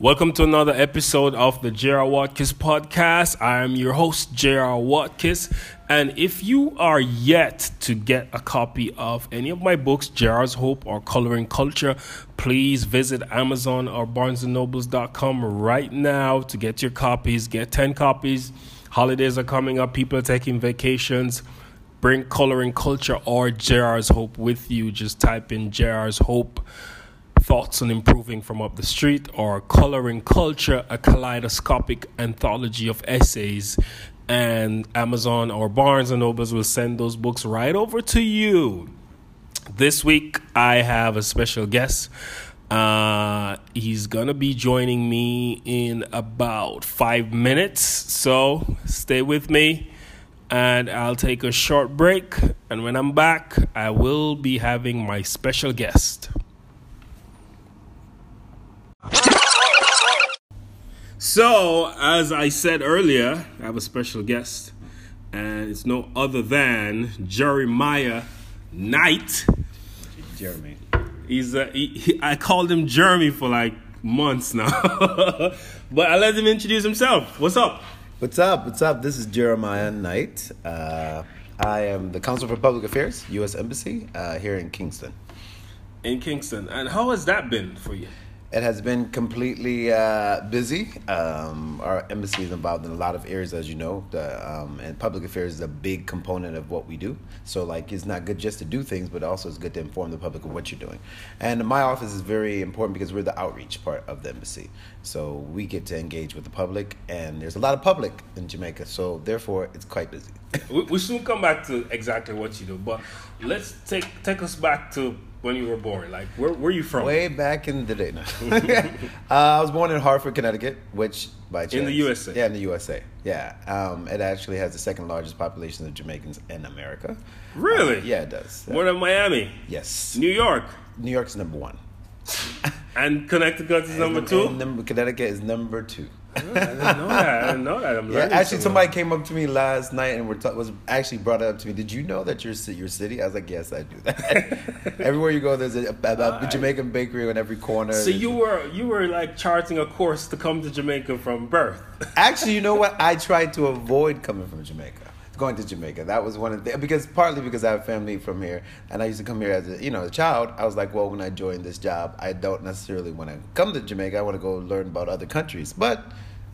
Welcome to another episode of the J.R. Watkins podcast. I am your host, J.R. Watkins. And if you are yet to get a copy of any of my books, J.R.'s Hope or Coloring Culture, please visit Amazon or BarnesandNobles.com right now to get your copies. Get 10 copies. Holidays are coming up, people are taking vacations. Bring Coloring Culture or J.R.'s Hope with you. Just type in J.R.'s Hope Thoughts on Improving from Up the Street or Coloring Culture, a kaleidoscopic anthology of essays. And Amazon or Barnes and Nobles will send those books right over to you. This week, I have a special guest. Uh, he's gonna be joining me in about five minutes, so stay with me and I'll take a short break. And when I'm back, I will be having my special guest. So, as I said earlier, I have a special guest, and it's no other than Jeremiah Knight. Jeremy. He's uh, he, he, I called him Jeremy for like months now, but I let him introduce himself. What's up? What's up? What's up? This is Jeremiah Knight. Uh, I am the Counsel for Public Affairs, U.S. Embassy, uh, here in Kingston. In Kingston, and how has that been for you? It has been completely uh, busy. Um, our embassy is involved in a lot of areas, as you know, the, um, and public affairs is a big component of what we do. So, like, it's not good just to do things, but also it's good to inform the public of what you're doing. And my office is very important because we're the outreach part of the embassy. So we get to engage with the public, and there's a lot of public in Jamaica. So therefore, it's quite busy. we, we soon come back to exactly what you do, but let's take take us back to when you were born? Like, where where you from? Way back in the day. uh, I was born in Hartford, Connecticut, which by chance, in the USA. Yeah, in the USA. Yeah, um, it actually has the second largest population of Jamaicans in America. Really? Uh, yeah, it does. More than Miami. Yes. New York. New York's number one. and Connecticut is number two. Number, Connecticut is number two. I didn't know that. I didn't know that. I'm yeah, actually, somebody came up to me last night and were ta- was actually brought up to me. Did you know that your your city? I was like, yes, I do that. Everywhere you go, there's a, a, a, Jamaican bakery on every corner. So you were you were like charting a course to come to Jamaica from birth. actually, you know what? I tried to avoid coming from Jamaica going to Jamaica. That was one of the because partly because I have family from here, and I used to come here as a you know a child. I was like, well, when I join this job, I don't necessarily want to come to Jamaica. I want to go learn about other countries, but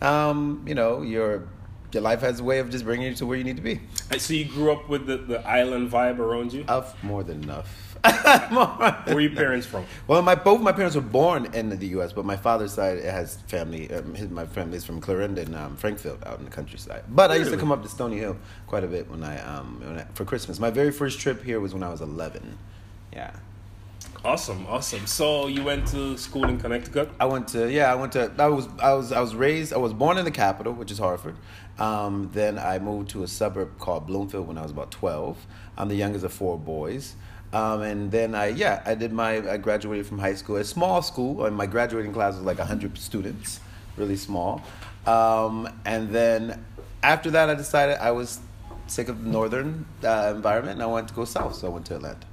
um, you know your your life has a way of just bringing you to where you need to be. So you grew up with the, the island vibe around you? Of more than enough. Where are your parents from? Well, my both my parents were born in the U.S., but my father's side has family. Um, his, my family is from Clarendon, um, Frankfield, out in the countryside. But really? I used to come up to Stony Hill quite a bit when I, um, when I, for Christmas. My very first trip here was when I was eleven. Yeah. Awesome, awesome. So you went to school in Connecticut? I went to yeah, I went to I was I was I was raised I was born in the capital, which is Hartford. Um, then I moved to a suburb called Bloomfield when I was about twelve. I'm the youngest of four boys. Um, and then I, yeah, I did my, I graduated from high school, a small school, and my graduating class was like 100 students, really small. Um, and then after that, I decided I was sick of the northern uh, environment and I wanted to go south, so I went to Atlanta.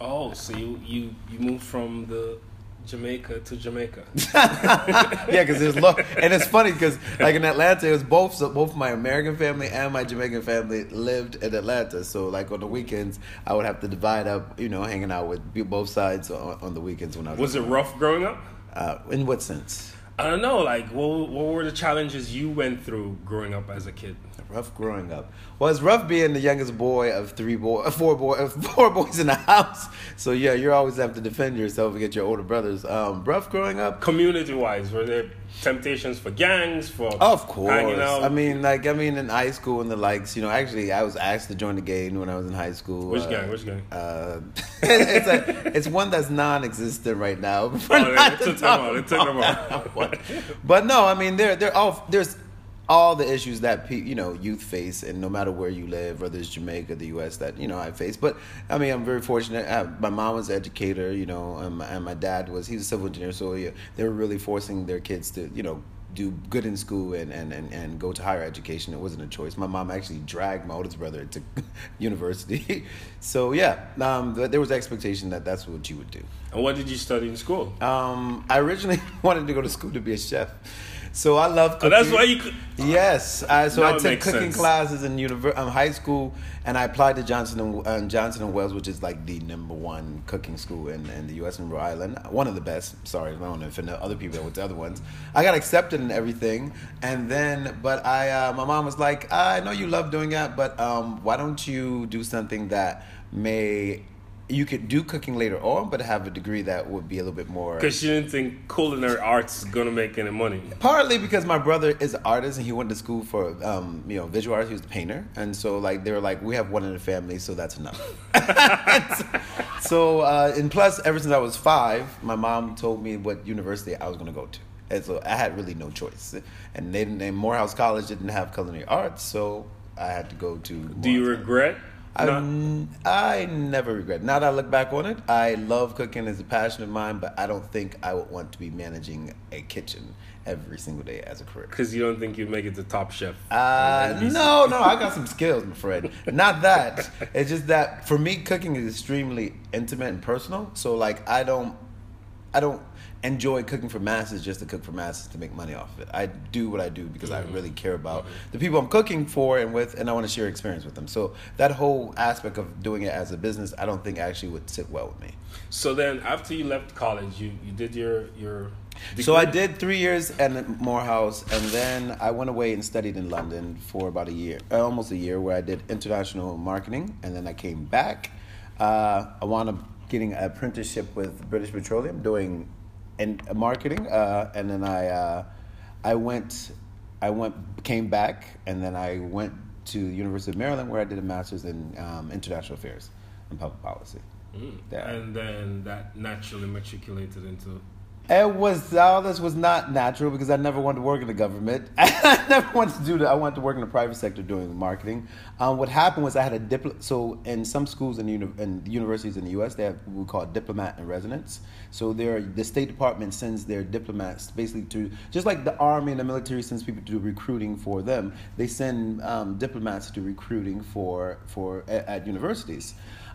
Oh, so you, you, you moved from the Jamaica to Jamaica. yeah, because there's low, and it's funny because like in Atlanta, it was both so both my American family and my Jamaican family lived in Atlanta. So like on the weekends, I would have to divide up, you know, hanging out with both sides on, on the weekends when I was. Was it rough growing up? Uh, in what sense? I don't know. Like, what, what were the challenges you went through growing up as a kid? Rough growing up. Well, it's rough being the youngest boy of three boy, four boy, four boys in the house. So yeah, you always have to defend yourself against your older brothers. Um, rough growing up. Community wise, were there temptations for gangs for? Of course. I mean, like I mean, in high school and the likes. You know, actually, I was asked to join the gang when I was in high school. Which uh, gang? Which gang? Uh, it's a, it's one that's non-existent right now. Oh, took them. It took them out. but no, I mean, there, there, all there's all the issues that pe- you know youth face, and no matter where you live, whether it's Jamaica, the U.S., that you know I face. But I mean, I'm very fortunate. I, my mom was an educator, you know, and my, and my, dad was he's a civil engineer, so yeah, they were really forcing their kids to you know do good in school and, and, and, and go to higher education. It wasn't a choice. My mom actually dragged my oldest brother to university. so yeah, um, there was expectation that that's what you would do. And what did you study in school? Um, I originally wanted to go to school to be a chef. So I love cooking. Oh, that's why you. Could, yes, I, so I took cooking sense. classes in univer- um, high school, and I applied to Johnson and um, Johnson and Wales, which is like the number one cooking school in, in the U.S. and Rhode Island, one of the best. Sorry, I don't know if other people that went to other ones. I got accepted and everything, and then, but I, uh, my mom was like, I know you love doing that, but um, why don't you do something that may you could do cooking later on, but have a degree that would be a little bit more. Because she didn't think culinary arts is gonna make any money. Partly because my brother is an artist and he went to school for um, you know visual arts. He was a painter, and so like they were like, we have one in the family, so that's enough. so uh, and plus, ever since I was five, my mom told me what university I was gonna go to. And so I had really no choice. And they didn't, and Morehouse College didn't have culinary arts, so I had to go to. Do you regret I, I never regret. Now that I look back on it, I love cooking as a passion of mine, but I don't think I would want to be managing a kitchen every single day as a career. Because you don't think you'd make it to top chef? Uh, no, no, I got some skills, my friend. Not that. It's just that for me, cooking is extremely intimate and personal. So like, I don't, I don't enjoy cooking for masses just to cook for masses to make money off of it. I do what I do because mm-hmm. I really care about mm-hmm. the people I'm cooking for and with, and I want to share experience with them. So that whole aspect of doing it as a business, I don't think actually would sit well with me. So then, after you left college, you you did your your. Degree? So I did three years at Morehouse, and then I went away and studied in London for about a year, uh, almost a year, where I did international marketing, and then I came back. Uh, I wound up getting an apprenticeship with British Petroleum, doing in marketing, uh, and then I uh, I went I went came back, and then I went to the University of Maryland where I did a master's in um, international affairs and public policy. Mm. And then that naturally matriculated into it was all this was not natural because I never wanted to work in the government. I never wanted to do that. I wanted to work in the private sector doing marketing. Um, what happened was I had a dipl. So in some schools in, uni- universities in the U.S., they have what we call diplomat in residence. So the State Department sends their diplomats basically to just like the army and the military sends people to do recruiting for them. They send um, diplomats to recruiting for for at, at universities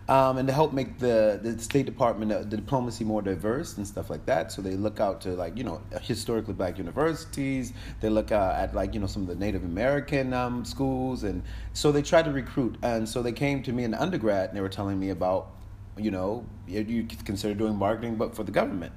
um, and to help make the, the State Department, uh, the diplomacy more diverse and stuff like that. So they look out to like you know historically black universities. They look uh, at like you know some of the Native American um, schools, and so they try to recruit. And so they came to me in undergrad, and they were telling me about you know you consider doing marketing, but for the government.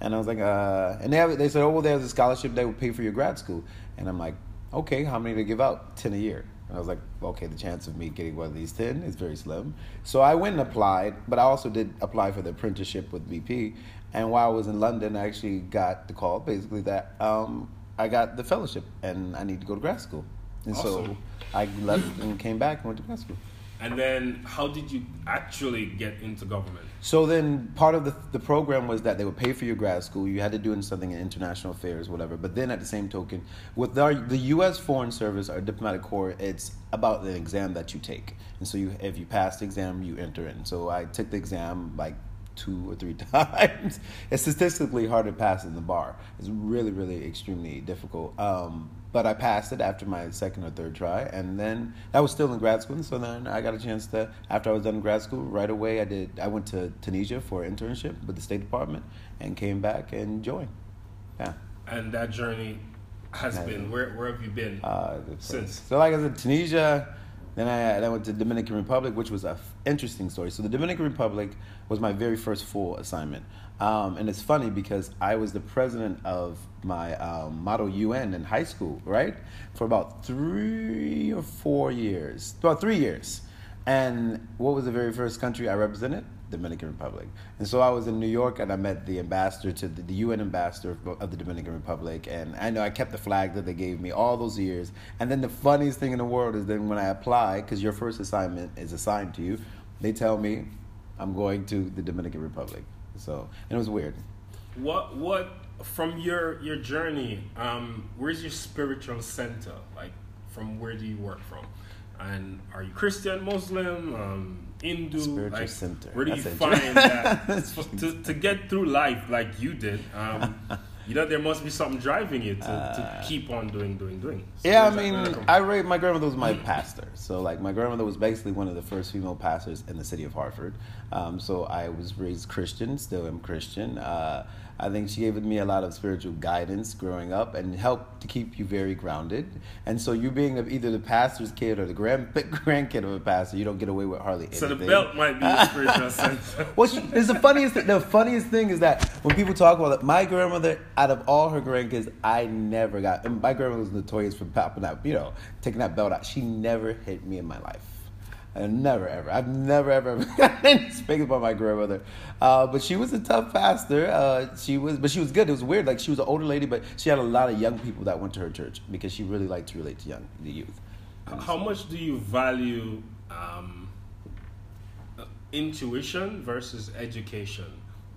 And I was like, uh, and they have, they said, oh well, there's a scholarship that will pay for your grad school. And I'm like, okay, how many do they give out? Ten a year. And I was like, okay, the chance of me getting one of these 10 is very slim. So I went and applied, but I also did apply for the apprenticeship with BP. And while I was in London, I actually got the call basically that um, I got the fellowship and I need to go to grad school. And awesome. so I left and came back and went to grad school. And then, how did you actually get into government? So then, part of the the program was that they would pay for your grad school. You had to do something in international affairs, whatever. But then, at the same token, with our, the U.S. Foreign Service, our diplomatic corps, it's about the exam that you take. And so, you if you pass the exam, you enter in. So I took the exam like two or three times. it's statistically harder to pass in the bar. It's really, really extremely difficult. Um, but I passed it after my second or third try, and then I was still in grad school. So then I got a chance to, after I was done in grad school, right away I did. I went to Tunisia for an internship with the State Department, and came back and joined. Yeah. And that journey has been where? Where have you been uh, since? So like I said, Tunisia. Then I, I went to Dominican Republic, which was an f- interesting story. So the Dominican Republic was my very first full assignment. Um, and it's funny because I was the president of my um, Model UN in high school, right? For about three or four years, about three years. And what was the very first country I represented? Dominican Republic. And so I was in New York and I met the ambassador to the, the, UN ambassador of the Dominican Republic. And I know I kept the flag that they gave me all those years. And then the funniest thing in the world is then when I apply, because your first assignment is assigned to you, they tell me I'm going to the Dominican Republic. So and it was weird. What what from your your journey? Um, where's your spiritual center? Like, from where do you work from? And are you Christian, Muslim, um, Hindu? Spiritual like, center. Where do That's you find that to, to get through life like you did? Um, You know, there must be something driving you to, to keep on doing, doing, doing. So Yeah, I mean, I raised my grandmother was my pastor, so like my grandmother was basically one of the first female pastors in the city of Hartford. Um, so I was raised Christian, still am Christian. Uh, I think she gave me a lot of spiritual guidance growing up and helped to keep you very grounded. And so you being either the pastor's kid or the grand grandkid of a pastor, you don't get away with hardly anything. So the belt might be the spiritual sense. Well, she, it's the funniest. The funniest thing is that when people talk about it, my grandmother, out of all her grandkids, I never got. And my grandmother was notorious for popping out, you know, taking that belt out. She never hit me in my life. I never ever. I've never ever ever gotten by my grandmother. Uh, but she was a tough pastor. Uh, she was, but she was good. It was weird. Like she was an older lady, but she had a lot of young people that went to her church because she really liked to relate to young, the youth. How much do you value um, intuition versus education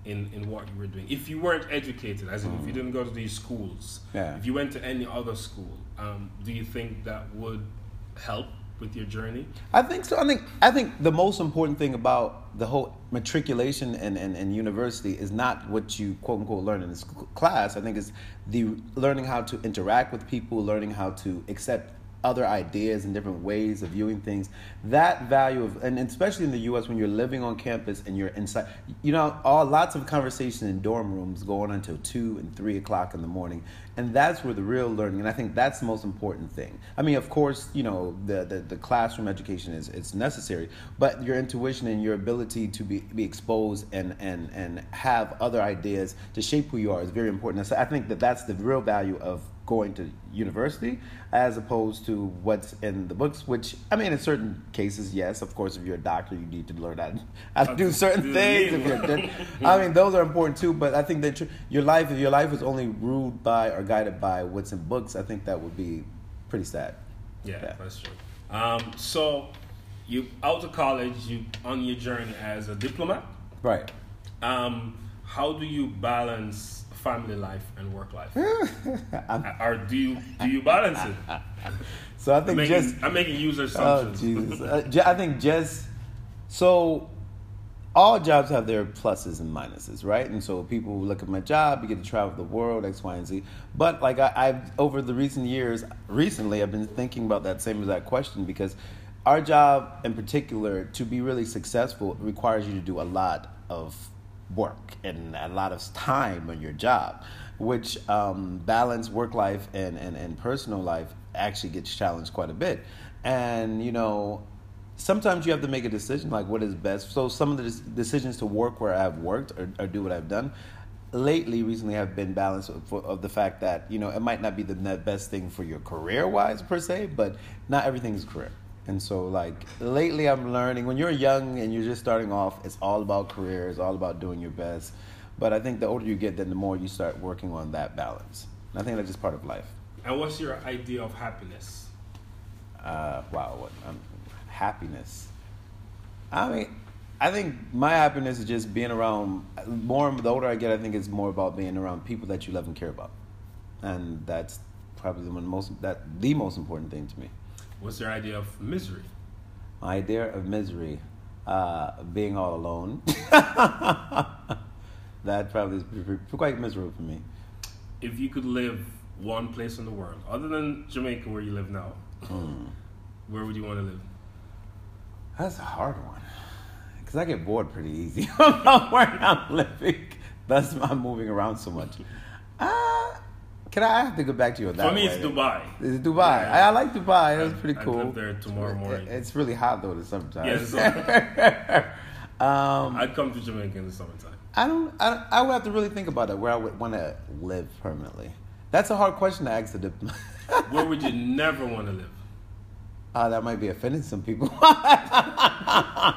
in, in what you were doing? If you weren't educated, as in if you didn't go to these schools, Yeah. if you went to any other school, um, do you think that would help with your journey? I think so. I think I think the most important thing about the whole matriculation and, and, and university is not what you quote unquote learn in school, class. I think it's the learning how to interact with people, learning how to accept other ideas and different ways of viewing things. That value of and especially in the US when you're living on campus and you're inside you know, all lots of conversation in dorm rooms going on until two and three o'clock in the morning. And that's where the real learning and I think that's the most important thing. I mean of course, you know, the, the, the classroom education is it's necessary, but your intuition and your ability to be, be exposed and, and, and have other ideas to shape who you are is very important. So I think that that's the real value of going to university as opposed to what's in the books which i mean in certain cases yes of course if you're a doctor you need to learn how to, how to do certain Do things if you're i mean those are important too but i think that your life if your life is only ruled by or guided by what's in books i think that would be pretty sad Yeah, Yeah. that's true. Um, so you out of college, you on your journey as a diplomat. right Um, how do you balance family life and work life? I'm- or do you do you balance it? so i I'm think making, just I'm making user Oh assumptions. Jesus! Uh, I think just so all jobs have their pluses and minuses, right? And so people look at my job, you get to travel the world, X, Y, and Z. But like I, I've over the recent years, recently I've been thinking about that same exact question because our job in particular, to be really successful, requires you to do a lot of work and a lot of time on your job, which um, balance work life and, and, and personal life actually gets challenged quite a bit. And, you know, sometimes you have to make a decision like what is best. So some of the decisions to work where I've worked or, or do what I've done lately, recently have been balanced of, of the fact that, you know, it might not be the best thing for your career wise per se, but not everything is career. And so, like, lately I'm learning when you're young and you're just starting off, it's all about career, it's all about doing your best. But I think the older you get, then the more you start working on that balance. And I think that's just part of life. And what's your idea of happiness? Uh, wow, what um, happiness? I mean, I think my happiness is just being around. More the older I get, I think it's more about being around people that you love and care about, and that's probably the one most that the most important thing to me. What's your idea of misery? My idea of misery, uh, being all alone. that probably is quite miserable for me. If you could live one place in the world, other than Jamaica where you live now, Hmm. where would you want to live? That's a hard one. Because I get bored pretty easy about where I'm living. That's why I'm moving around so much. Uh, can I, I have to go back to you on that For me, way. it's Dubai. It's Dubai. Yeah. I, I like Dubai. That's pretty cool. live there tomorrow morning. It's really hot though sometimes. Yes, um, I'd come to Jamaica in the summertime. I don't. I, I would have to really think about it. Where I would want to live permanently. That's a hard question to ask the diplomat. Where would you never want to live? Uh, that might be offending some people.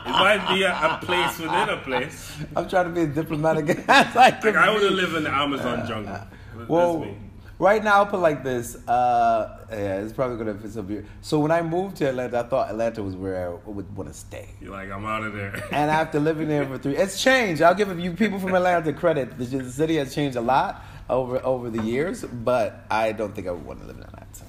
It might be a, a place within a place. I'm trying to be as diplomatic as I can Like I want to live in the Amazon jungle. That's Well, me. Right now I'll put like this. Uh, yeah, it's probably gonna fit some here. So when I moved to Atlanta, I thought Atlanta was where I would want to stay. You're like, I'm out of there. And after living there for three, it's changed. I'll give you people from Atlanta credit. The, the city has changed a lot over over the years, but I don't think I would want to live in Atlanta.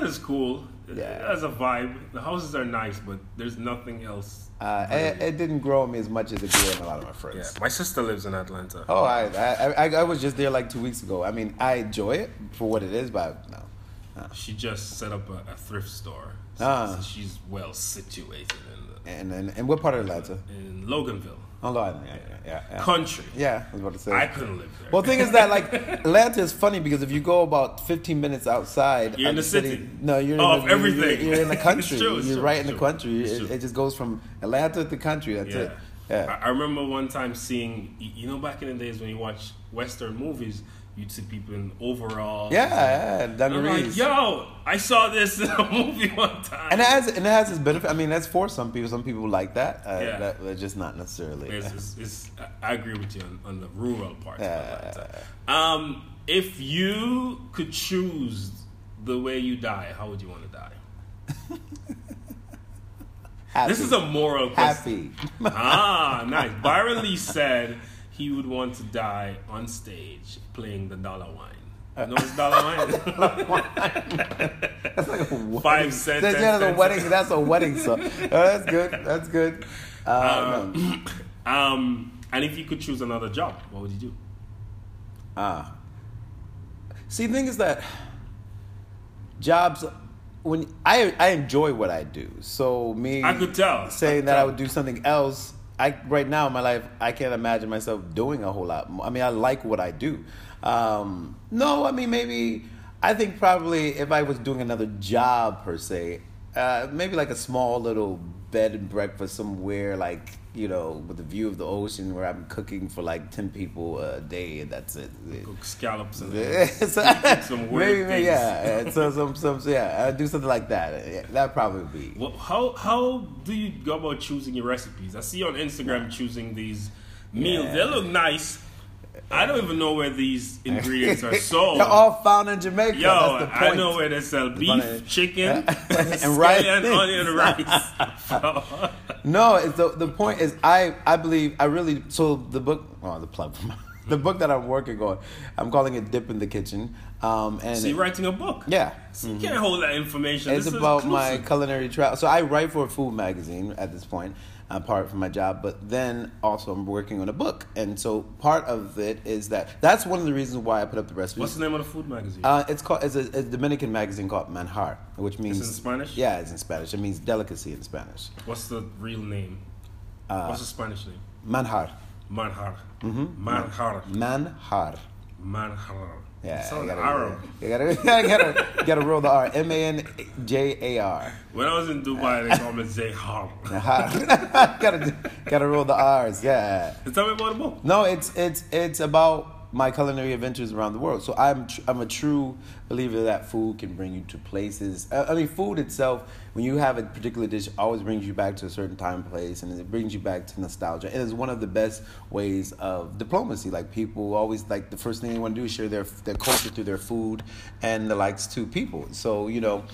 No. is cool. Yeah. It has a vibe. The houses are nice, but there's nothing else. Uh, it, it didn't grow on me as much as it grew on a lot of my friends. Yeah, my sister lives in Atlanta. Oh, I, I, I, I was just there like two weeks ago. I mean, I enjoy it for what it is, but no. She just set up a, a thrift store. So, Ah. so she's well situated in, the, And, and and what part of Atlanta? in Loganville. Oh, Lord, yeah, yeah, yeah. yeah. Country. Yeah, I was about to say. I couldn't live there. Well, the thing is that like Atlanta is funny because if you go about 15 minutes outside, You're in of the city. No, you're Oh, in of the, everything. You're, you're in the country. true, you're true, right in the country. It, it just goes from Atlanta to country. That's it. Yeah. I, I remember one time seeing, you know, back in the days when you watch Western movies, you'd see people in overalls. Yeah, yeah, And I'm like, yo, I saw this in a movie one time. And it has and it has its benefit. I mean, that's for some people. Some people like that. Uh, Yeah. that that's just not necessarily. It's, it's, it's, I agree with you on, on the rural part. Yeah. Um, if you could choose the way you die, how would you want to die? happy. This is a moral question. happy. ah, nice. Byron Lee said he would want to die on stage playing the dollar wine. You know what's dollar wine? That's like a wedding. Five cents, That's, yeah, that's a wedding. That's a wedding song. Oh, that's good. That's good. Uh, no. um, and if you could choose another job, what would you do? Ah. See, the thing is that jobs, when I I enjoy what I do, so me I could tell. Saying that I would do something else. I right now in my life, I can't imagine myself doing a whole lot. I mean, I like what I do. Um, no, I mean maybe I think probably if I was doing another job per se, uh, maybe like a small little bed and breakfast somewhere, like you know, with a view of the ocean, where I'm cooking for like ten people a day, and that's it. Cook scallops and So- Some maybe, weird maybe, yeah. Uh, So some, some, so yeah, I'd do something like that. Yeah, that probably would be. Well, how how do you go about choosing your recipes? I see you on Instagram choosing these meals. Yeah. They look nice. I don't even know where these ingredients are sold. They're all found in Jamaica. Yo, I know where they sell beef, chicken, And rice. and onion rice. No, it's the the point is I I believe I really so the book oh the plug the book that I'm working on I'm calling it Dip in the Kitchen um and so you're writing a book. yeah So you can't hold that information. it's This about my culinary travel. So I write for a food magazine at this point, apart from my job. But then also I'm working on a book, and so part of it is that that's one of the reasons why I put up the recipes. What's the name of the food magazine? Uh, it's called it's a, it's a Dominican magazine called Manjar, which means is in Spanish? Yeah, it's in Spanish. It means delicacy in Spanish. What's the real name? Uh, What's the Spanish name? Manjar, Manjar. Mm-hmm. Manjar. Manjar. Manjar. Yeah, Sounds gotta, Arab. you gotta, gotta, you gotta roll the R. M A N J A R. When I was in Dubai, they called me Zahar. gotta, gotta roll the R's. Yeah. Tell me about the book. No, it's it's it's about my culinary adventures around the world. So I'm tr- I'm a true believer that food can bring you to places. I I mean, food itself, when you have a particular dish, always brings you back to a certain time place, and it brings you back to nostalgia. And it's one of the best ways of diplomacy. Like people always like the first thing they want to do is share their their culture through their food and the likes to people. So you know.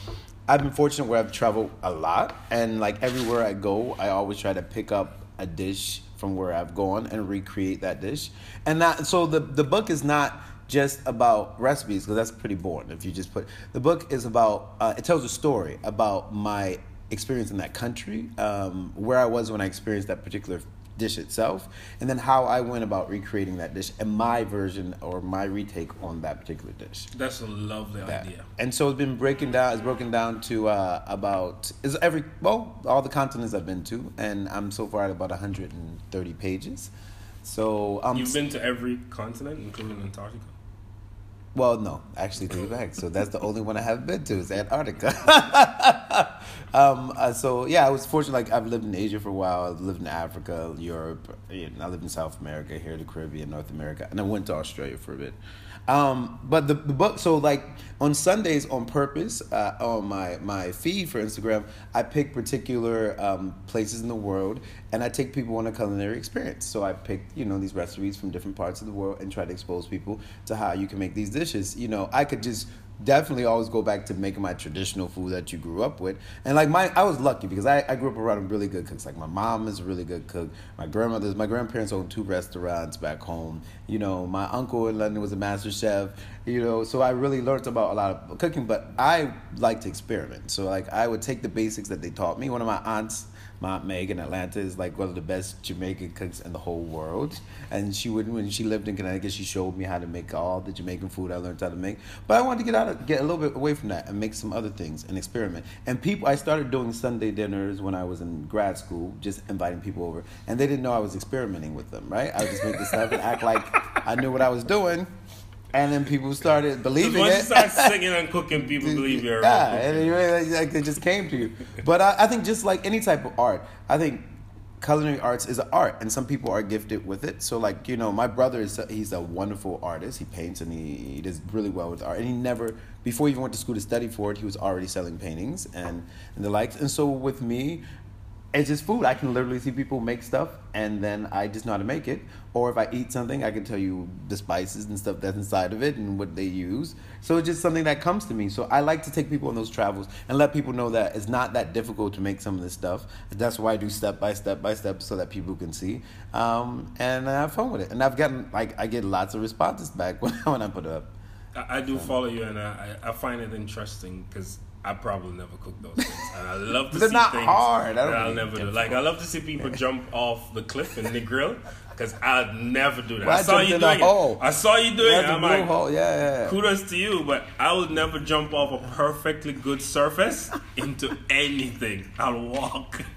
I've been fortunate where I've traveled a lot, and like everywhere I go, I always try to pick up a dish from where I've gone and recreate that dish. And that so the the book is not just about recipes because that's pretty boring if you just put the book is about uh, it tells a story about my experience in that country um, where I was when I experienced that particular dish itself and then how I went about recreating that dish and my version or my retake on that particular dish That's a lovely that. idea. And so it's been breaking down. It's broken down to uh, about is every well all the continents I've been to, and I'm so far at about 130 pages. So um, You've been to every continent, including Antarctica. Well, no, actually, take it back. So that's the only one I haven't been to is Antarctica. um, uh, so yeah, I was fortunate. Like I've lived in Asia for a while. I've lived in Africa, Europe. You know, I lived in South America, here, the Caribbean, North America, and I went to Australia for a bit. Um, but the, the book, so like on Sundays on purpose, uh, on my, my feed for Instagram, I pick particular um, places in the world and I take people on a culinary experience. So I pick, you know, these recipes from different parts of the world and try to expose people to how you can make these dishes. You know, I could just definitely always go back to making my traditional food that you grew up with. And like my, I was lucky because I, I grew up around really good cooks. Like my mom is a really good cook. My grandmother's, my grandparents owned two restaurants back home. You know, my uncle in London was a master chef. You know, so I really learned about a lot of cooking. But I like to experiment. So like I would take the basics that they taught me. One of my aunts my Aunt Meg in Atlanta is like one of the best Jamaican cooks in the whole world. And she would when she lived in Connecticut, she showed me how to make all the Jamaican food I learned how to make. But I wanted to get out of get a little bit away from that and make some other things and experiment. And people I started doing Sunday dinners when I was in grad school, just inviting people over. And they didn't know I was experimenting with them, right? I would just make this stuff and act like I knew what I was doing and then people started believing once it. you start singing and cooking, people believe you're. Yeah, and it, really, like it just came to you. But I, I think just like any type of art, I think culinary arts is an art, and some people are gifted with it. So like you know, my brother is a, he's a wonderful artist. He paints and he, he does really well with art. And he never before he even went to school to study for it, he was already selling paintings and and the likes. And so with me, it's just food. I can literally see people make stuff, and then I just know how to make it. Or if I eat something, I can tell you the spices and stuff that's inside of it and what they use. So it's just something that comes to me. So I like to take people on those travels and let people know that it's not that difficult to make some of this stuff. That's why I do step by step by step so that people can see, um, and I have fun with it. And I've gotten like I get lots of responses back when when I put it up. I, I do follow you, and I, I find it interesting because I probably never cook those things. And I love to They're see not things hard. I don't that I'll never do. Like I love to see people jump off the cliff in the grill because I'd never do that. Well, I I saw you in doing it. I saw you doing it. I'm like, hole. Yeah, yeah, yeah. kudos to you, but I would never jump off a perfectly good surface into anything. I'll walk.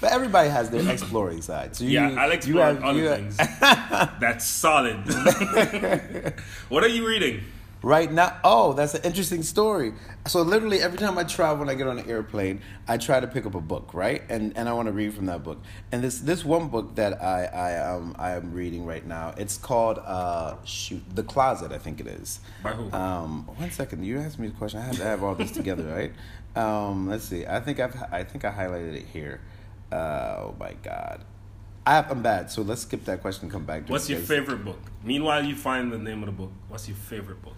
But everybody has their exploring side. So you, yeah, I'll explore other things. That's solid. what are you reading? Right now, oh, that's an interesting story. So literally every time I travel and I get on an airplane, I try to pick up a book, right? And and I want to read from that book. And this this one book that I I um I am reading right now, it's called uh shoot The Closet, I think it is. By who? Um, one second, you asked me the question. I have to have all this together, right? Um, let's see. I think I've I think I highlighted it here. Uh, oh my god. I have, I'm bad, so let's skip that question and come back to What's your favorite book? Meanwhile, you find the name of the book. What's your favorite book?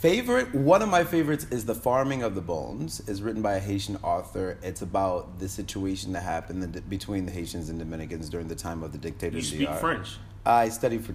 Favorite, one of my favorites is The Farming of the Bones. is written by a Haitian author. It's about the situation that happened between the Haitians and Dominicans during the time of the dictator. You speak DR. French. I studied for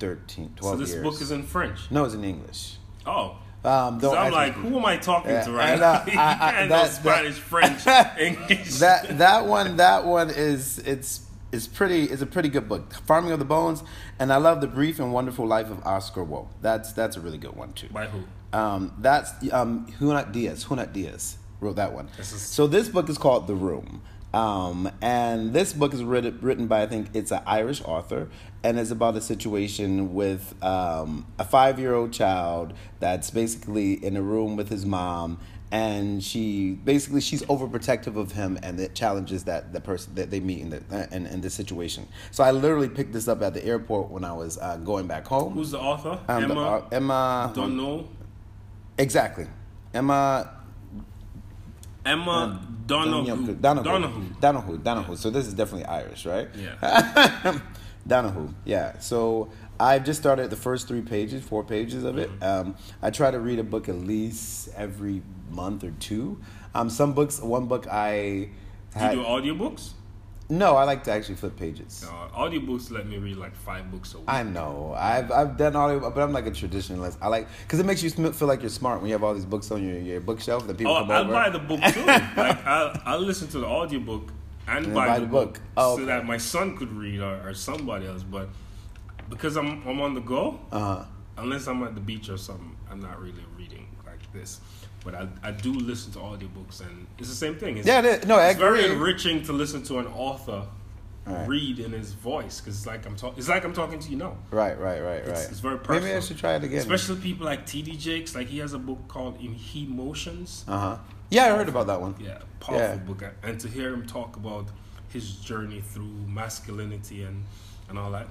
13, 12 So this years. book is in French. No, it's in English. Oh. Um, So I'm like, who am I talking Yeah, to right I know. now? I- know that- Spanish, that- French, English. that that one that one is it's it's pretty it's a pretty good book farming of the bones and i love the brief and wonderful life of oscar Wao. that's that's a really good one too By who? um, that's um, Junot Diaz. Junot Diaz wrote that one. This is- So this book is called The Room. Um, and this book is written, written by, I think it's an Irish author, and it's about a situation with um, a five year old child that's basically in a room with his mom. And she basically she's overprotective of him and the challenges that the person that they meet in the uh, in, in this situation. So I literally picked this up at the airport when I was uh, going back home. Who's the author? Um, the- Emma. uh, Emma don't know. Exactly. Emma Emma Donoghue. Donahue. Donoghue. Donahue. Donahue. So this is definitely Irish, right? Yeah. Donahue. Yeah. So I've just started the first three pages, four pages of it. Um, I try to read a book at least every month or two. Um, some books, one book I Do you do audiobooks? no, I like to actually flip pages. Uh, audiobooks let me read like five books a week. I know. I've I've done audio, but I'm like a traditionalist. I like because it makes you feel like you're smart when you have all these books on your, your bookshelf that people Oh, over. buy the book too. like I'll, I'll listen to the audiobook and then buy, buy the the book, book. Oh, so okay. that my son could read or, or somebody else. But because I'm I'm on the go, Uh-huh. unless I'm at the beach or something, I'm not really reading like this. But I, I do listen to audiobooks and it's the same thing. It's, Yeah, it. No, I it's very enriching to listen to an author Right. read in his voice because it's like I'm talking. It's like I'm talking to you now. Right, right, right, right. It's, it's very personal. Maybe I should try it again. Especially people like TD Jakes. Like he has a book called In Emotions. Uh huh. Yeah, I heard about that one. Yeah, powerful Yeah. book. And to hear him talk about his journey through masculinity and and all that,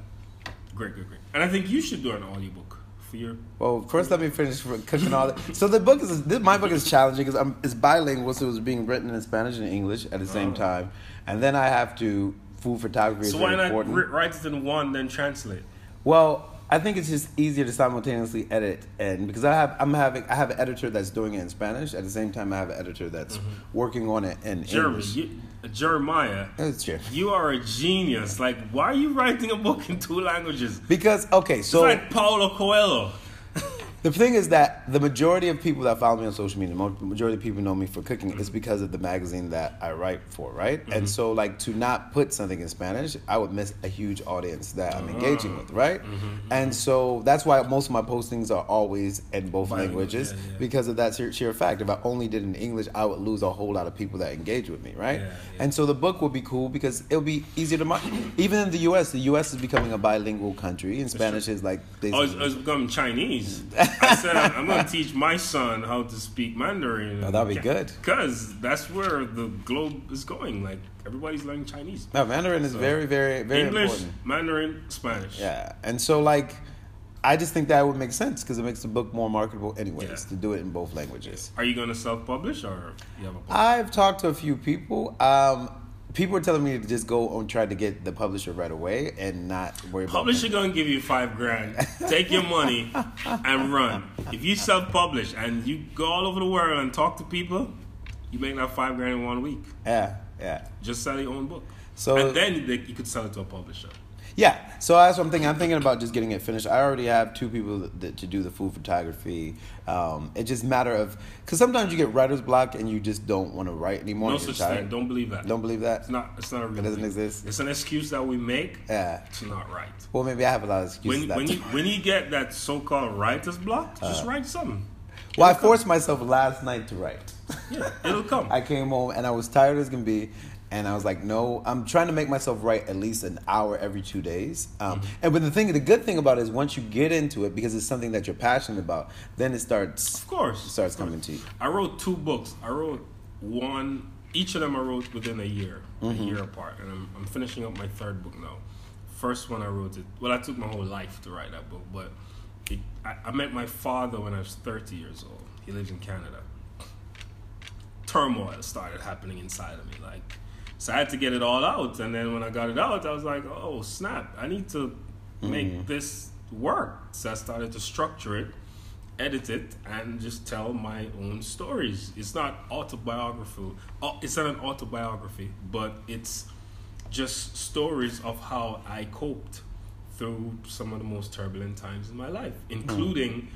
great, great, great. And I think you should do an audiobook for your. Well, first let me finish cooking all that. So the book is this, my book is challenging because it's bilingual, so it was being written in Spanish and English at the same Oh. time, and then I have to food photography So why not important. write it in one, then translate? Well, I think it's just easier to simultaneously edit and because I have I'm having I have an editor that's doing it in Spanish at the same time I have an editor that's mm-hmm. working on it in Jeremy, English. you, Jeremiah, It's true. you are a genius. Like, why are you writing a book in two languages? Because okay, so It's like Paulo Coelho. The thing is that the majority of people that follow me on social media, the majority of people know me for cooking is mm-hmm. because of the magazine that I write for, right? And mm-hmm. so like to not put something in Spanish, I would miss a huge audience that I'm engaging oh. with, right? Mm-hmm, and so that's why most of my postings are always in both languages yeah, yeah. because of that sheer, sheer fact. If I only did it in English, I would lose a whole lot of people that engage with me, right? Yeah, yeah. And so the book would be cool because it'll be easier to market. Even in the U.S., the U.S. is becoming a bilingual country, and Spanish is like Oh, it's, it's becoming Chinese. I said I'm, I'm going to teach my son how to speak Mandarin. Oh, that'd be good. Because that's where the globe is going. Like everybody's learning Chinese. No, Mandarin is very, very, very English, important. Mandarin, Spanish. Yeah, and so like, I just think that would make sense because it makes the book more marketable, anyways, Yeah. to do it in both languages. Are you going to self-publish or you have a book? I've talked to a few people. Um, people are telling me to just go and try to get the publisher right away and not worry about it. Publisher about. gonna give you five grand. Take your money and run. If you self-publish and you go all over the world and talk to people, you make that five grand in one week. Yeah, yeah. Just sell your own book. So- and then they, you could sell it to a publisher. Yeah, so that's what I'm thinking. I'm thinking about just getting it finished. I already have two people that, that, to do the food photography. Um, it just matter of because sometimes you get writer's block and you just don't want to write anymore. No such tired. thing. Don't believe that. Don't believe that. It's not. It's not a real. It doesn't thing. exist? It's an excuse that we make Yeah. to not write. Well, maybe I have a lot of excuses. When when you when you get that so-called writer's block, Uh. just write something. well, I forced myself last night to write. Yeah, it'll come. I came home and I was tired as can be, and I was like, no, I'm trying to make myself write at least an hour every two days. Um, Mm-hmm. And but the thing, the good thing about it is once you get into it because it's something that you're passionate about, then it starts of course, it starts of course. coming to you. I wrote two books. I wrote one. Each of them I wrote within a year, Mm-hmm. a year apart, and I'm, I'm finishing up my third book now. First one I wrote it. Well, I took my whole life to write that book, but it, I, I met my father when I was 30 years old. He lives in Canada. Turmoil started happening inside of me, like so I had to get it all out. And then when I got it out, I was like, oh snap! I need to make mm. this work. So I started to structure it edit it and just tell my own stories. It's not autobiographical. Oh, uh, It's not an autobiography, but it's just stories of how I coped through some of the most turbulent times in my life, mm. including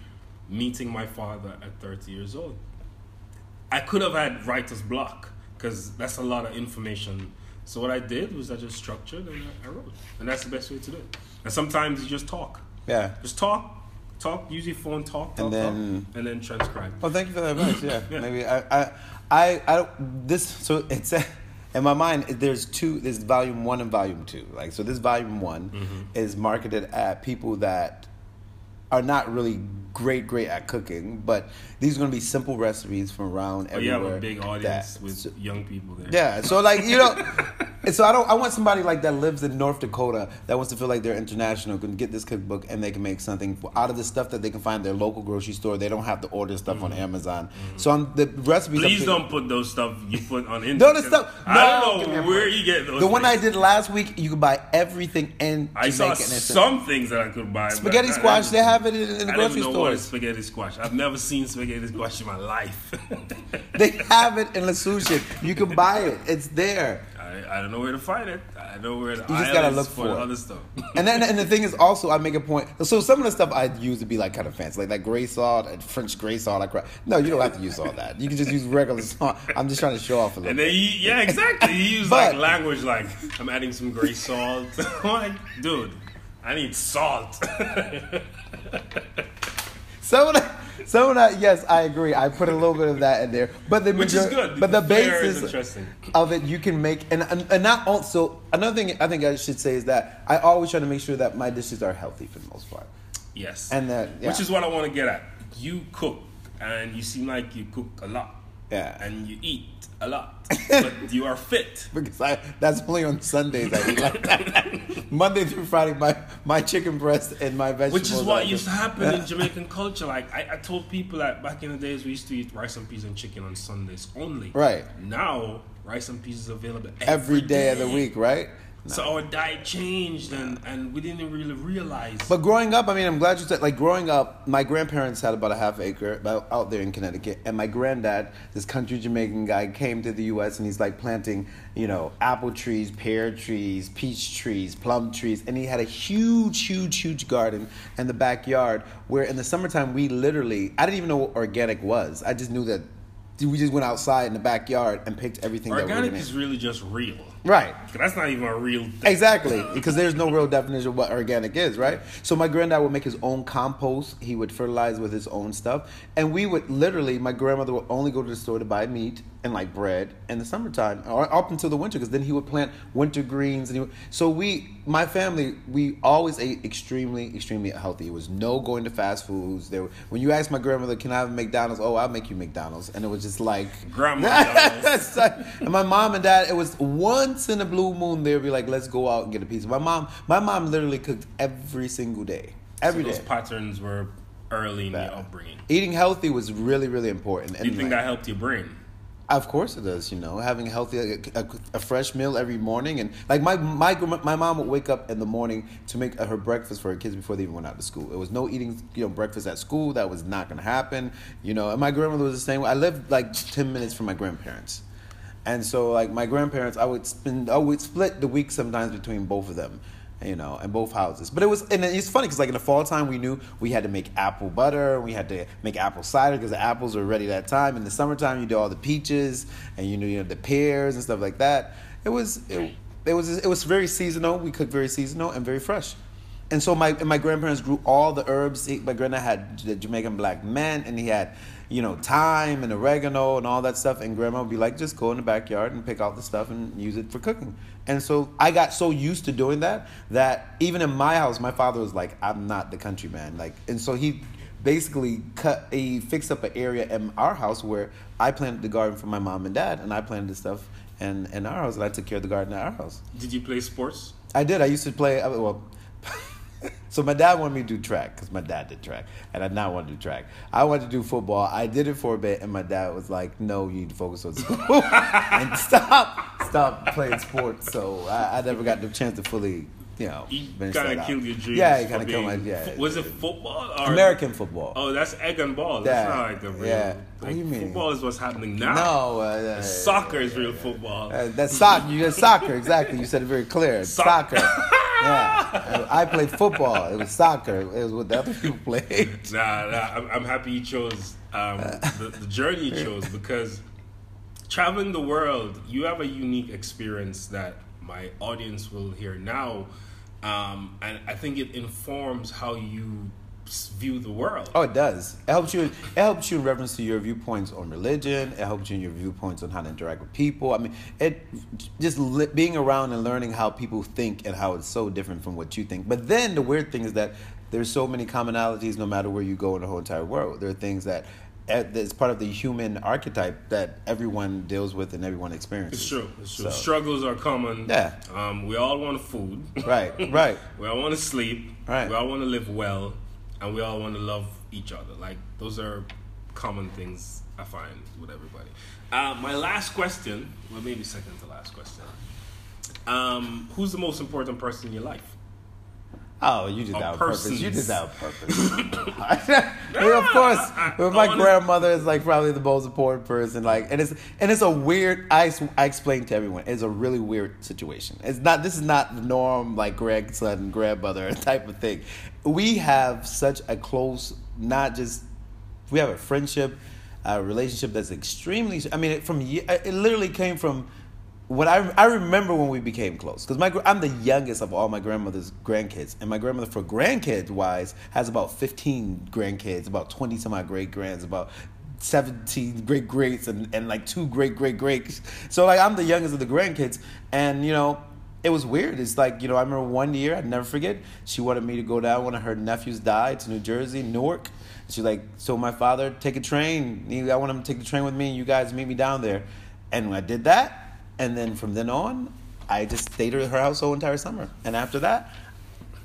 meeting my father at 30 years old. I could have had writer's block because that's a lot of information. So what I did was I just structured and I, I wrote, and that's the best way to do it. And sometimes you just talk. Yeah. Just talk, talk, use your phone, talk, talk, And then- talk, and then transcribe. Well, thank you for that advice. Yeah, Yeah. maybe I, I, I, I don't- this. So it's in my mind. There's two. There's volume one and volume two. Like so, this volume one Mm-hmm. is marketed at people that are not really great, great at cooking, but these are going to be simple recipes from around But you everywhere. have a big audience that- with young people there. yeah, so like you know, and so I don't. I want somebody like that lives in North Dakota that wants to feel like they're international, can get this cookbook and they can make something out of the stuff that they can find in their local grocery store. They don't have to order stuff on Amazon. So I'm, the recipes. Mm-hmm. Please don't put those stuff you put on Instagram. No, the stuff- I no, don't know where you get those. The one I did last week, you can buy everything in I Jamaica. saw some things that I could buy. Spaghetti squash. They have it in, in the I grocery don't know what is spaghetti squash. I've never seen spaghetti squash in my life. They have it in Loshusan. You can buy it. It's there. I, I don't know where to find it. I know where the You just gotta look for for it. other stuff. And then and the thing is also I make a point. So some of the stuff I use to be like kind of fancy, like that gray salt and French gray salt. Like. No, you don't have to use all that. You can just use regular salt. I'm just trying to show off a little. And then bit. he, yeah, exactly. You use But- like language like I'm adding some gray salt. I'm like, dude, I need salt. Some of that, some of that, yes, I agree. I put a little bit of that in there, but the Which is good. But the is basis of it, you can make, and, and and not also another thing I think I should say is that I always try to make sure that my dishes are healthy for the most part, Yes. and that yeah, Which is what I want to get at. You cook, and you seem like you cook a lot. Yeah. And you eat a lot, but you are fit. because I that's only on Sundays I eat like that. Monday through Friday, my my chicken breast and my vegetables. Which is what used to happen in Jamaican culture. Like I, I told people that back in the days we used to eat rice and peas and chicken on Sundays only. Right. Now rice and peas is available every day of the week, right? So our diet changed, and, and we didn't really realize. But growing up, I mean, I'm glad you said, like, growing up, my grandparents had about a half acre out there in Connecticut. And my granddad, this country Jamaican guy, came to the U.S. and he's like planting, you know, apple trees, pear trees, peach trees, plum trees. And he had a huge, huge, huge garden in the backyard where in the summertime, we literally, I didn't even know what organic was. I just knew that we just went outside in the backyard and picked everything that we Organic is really just real. Right. That's not even a real thing. Exactly, because there's no real definition of what organic is, right? So my granddad would make his own compost. He would fertilize with his own stuff, and we would literally. My grandmother would only go to the store to buy meat and like bread in the summertime, or up until the winter, because then he would plant winter greens. And he would, so we, my family, we always ate extremely, extremely healthy. It was no going to fast foods. There, when you asked my grandmother, "Can I have McDonald's?" Oh, I'll make you McDonald's, and it was just like Grandma like- and my mom and dad, it was once in a blue moon they'd be like, "Let's go out and get a pizza." My mom, my mom literally cooked every single day, every so day. those patterns were early in Bad. your upbringing. Eating healthy was really, really important. Do you think like, that helped your brain? Of course it does. You know, having a healthy, a, a, a fresh meal every morning, and like my my my mom would wake up in the morning to make her breakfast for her kids before they even went out to school. It was no eating, you know, breakfast at school. That was not going to happen. You know, and my grandmother was the same. way. I lived like ten minutes from my grandparents, and so like my grandparents, I would spend, I would split the week sometimes between both of them. You know, in both houses, but it was, and it's funny because like in the fall time, we knew we had to make apple butter, we had to make apple cider because the apples were ready that time. In the summertime, you do all the peaches and you know, you know the pears and stuff like that. It was, it, it was, it was very seasonal. We cooked very seasonal and very fresh. And so my and my grandparents grew all the herbs. He- My granddad had the Jamaican black man, and he had, you know, thyme and oregano and all that stuff. And grandma would be like, just go in the backyard and pick out the stuff and use it for cooking. And so I got so used to doing that that even in my house, my father was like, I'm not the country man. Like, and so he basically cut he fixed up an area in our house where I planted the garden for my mom and dad, and I planted the stuff in, in our house, and I took care of the garden at our house. Did you play sports? I did. I used to play. Uh, well, so my dad wanted me to do track because my dad did track, and I did not want to do track. I wanted to do football. I did it for a bit, and my dad was like, "No, you need to focus on school and stop, stop playing sports." So I, I never got the chance to fully, you know, kind of killed your dreams. Yeah, kind of killed my yeah. Was it football or American football? Oh, that's egg and ball. That's Yeah. not like the real. Yeah. Like, What do you mean? Football is what's happening now. No, uh, Soccer is real football. Uh, that's soccer. You said soccer exactly. You said it very clear. Soc- soccer. yeah, I played football. It was soccer. It was what the other people played. Nah, nah I'm, I'm happy you chose um, the, the journey you chose because traveling the world, you have a unique experience that my audience will hear now, um, and I think it informs how you view the world. Oh, it does. It helps you. It helps you in reference to your viewpoints on religion. It helps you in your viewpoints on how to interact with people. I mean, it just li- being around and learning how people think and how it's so different from what you think. But then the weird thing is that there's so many commonalities no matter where you go in the whole entire world. There are things that eh, that's part of the human archetype that everyone deals with and everyone experiences. It's true. It's true. So- Struggles are common. Yeah. Um, we all want food. Right, right. we all want to sleep. Right. We all want to live well, and we all want to love each other. Like those are common things I find with everybody. Uh, my last question, well, maybe second to last question. Um, who's the most important person in your life? Oh, you did that on purpose. persons. You did that on purpose. Of course, my grandmother is like probably the most important person. Like, and it's and it's a weird. I I explained to everyone. It's a really weird situation. It's not. This is not the norm. Like grandson, grandmother type of thing. We have such a close. Not just. We have a friendship, a relationship that's extremely. I mean, it, from it literally came from when I I remember when we became close because my I'm the youngest of all my grandmother's grandkids, and my grandmother for grandkids wise has about 15 grandkids, about 20 some odd great grands, about 17 great greats, and and like two great great greats. So like I'm the youngest of the grandkids, and you know. It was weird. It's like, you know, I remember one year, I'd never forget, she wanted me to go down. One of her nephews died to New Jersey, Newark. She's like, so my father, take a train. I want him to take the train with me, and you guys meet me down there. And I did that, and then from then on, I just stayed at her house the whole entire summer. And after that,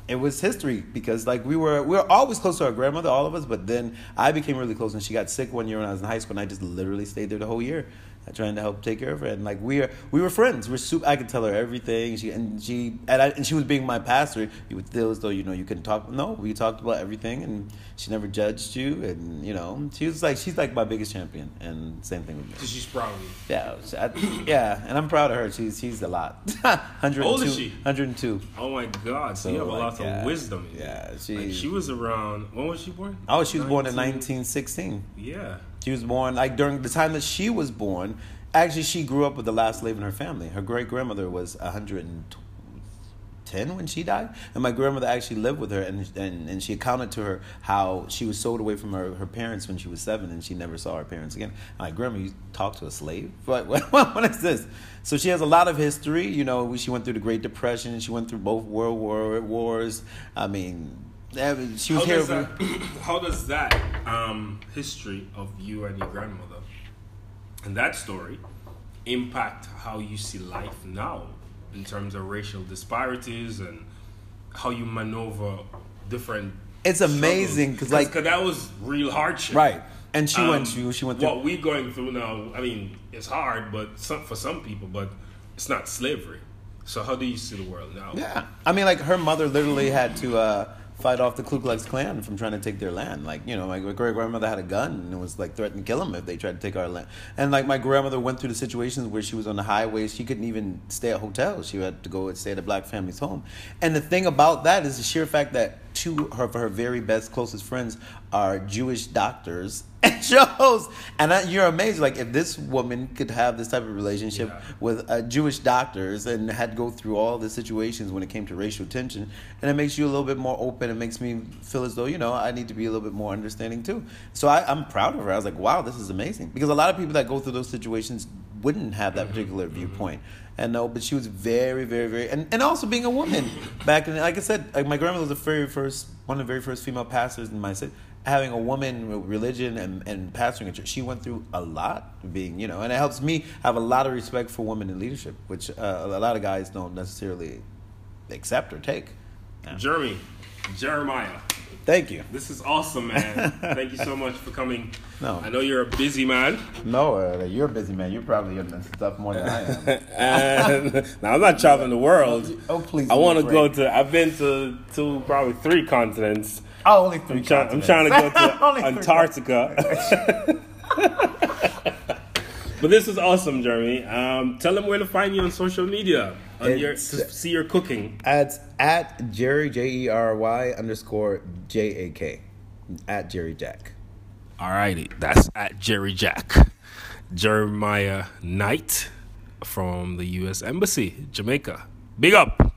it was history because like we were we were always close to our grandmother, all of us. But then I became really close, and she got sick one year when I was in high school, and I just literally stayed there the whole year. Trying to help take care of her. And like we are, we were friends. We're super. I could tell her everything. She and she and, I, and she was being my pastor. You would feel as though you know you can talk. No, we talked about everything, and she never judged you. And you know, she was like she's like my biggest champion. And same thing with me. Because she's proud of you. Yeah, I, yeah, and I'm proud of her. She's she's a lot. 102, How old is she? 102. Oh my God! So, So, you have a like, lot yeah. of wisdom. Yeah, she- Like, she was around. When was she born? Oh, she was born in 1916. Yeah. She was born like during the time that she was born. Actually, she grew up with the last slave in her family. Her great grandmother was 110 when she died, and my grandmother actually lived with her, and and, and she accounted to her how she was sold away from her, her parents when she was seven, and she never saw her parents again. I'm like, grandma, you talk to a slave? What, what, what is this? So she has a lot of history. You know, she went through the Great Depression. She went through both World War wars. I mean, I mean, she was How here. does that, how does that um, history of you and your grandmother and that story impact how you see life now in terms of racial disparities and how you maneuver different? It's amazing, 'cause, like- because that was real hardship, Right. And she Um, went through. She went through. what we're going through now. I mean, it's hard, but some, for some people, but it's not slavery. So how do you see the world now? Yeah, I mean, like her mother literally had to uh, fight off the Ku Klux Klan from trying to take their land. Like, you know, my great grandmother had a gun and it was like threatened to kill them if they tried to take our land. And like my grandmother went through the situations where she was on the highways, she couldn't even stay at hotels. She had to go and stay at a black family's home. And the thing about that is the sheer fact that two of her very best closest friends are Jewish doctors. And shows, and I, you're amazed. Like if this woman could have this type of relationship Yeah. with uh, Jewish doctors and had to go through all the situations when it came to racial tension, and it makes you a little bit more open. It makes me feel as though you know I need to be a little bit more understanding too. So I, I'm proud of her. I was like, wow, this is amazing because a lot of people that go through those situations wouldn't have that particular viewpoint. And no, but she was very, very, very, and, and also being a woman back in, like I said, like my grandmother was the very first, one of the very first female pastors in my city. Having a woman religion and, and pastoring a church, she went through a lot being, you know, and it helps me have a lot of respect for women in leadership, which uh, a lot of guys don't necessarily accept or take. Yeah. Jeremy, Jeremiah. Thank you. This is awesome, man. Thank you so much for coming. No. I know you're a busy man. No, uh, you're a busy man. You're probably in stuff more than I am. and now I'm not traveling the world. Oh, please I want to go to. I've been to to probably three continents. Oh, only 3 I'm, try, I'm trying to go to three Antarctica. But this is awesome, Jeremy. Um, tell them where to find you on social media on your, to see your cooking. At at Jerry J E R Y underscore J A K at Jerry Jack. Alrighty, that's at Jerry Jack. Jeremiah Knight from the U.S. Embassy, Jamaica. Big up.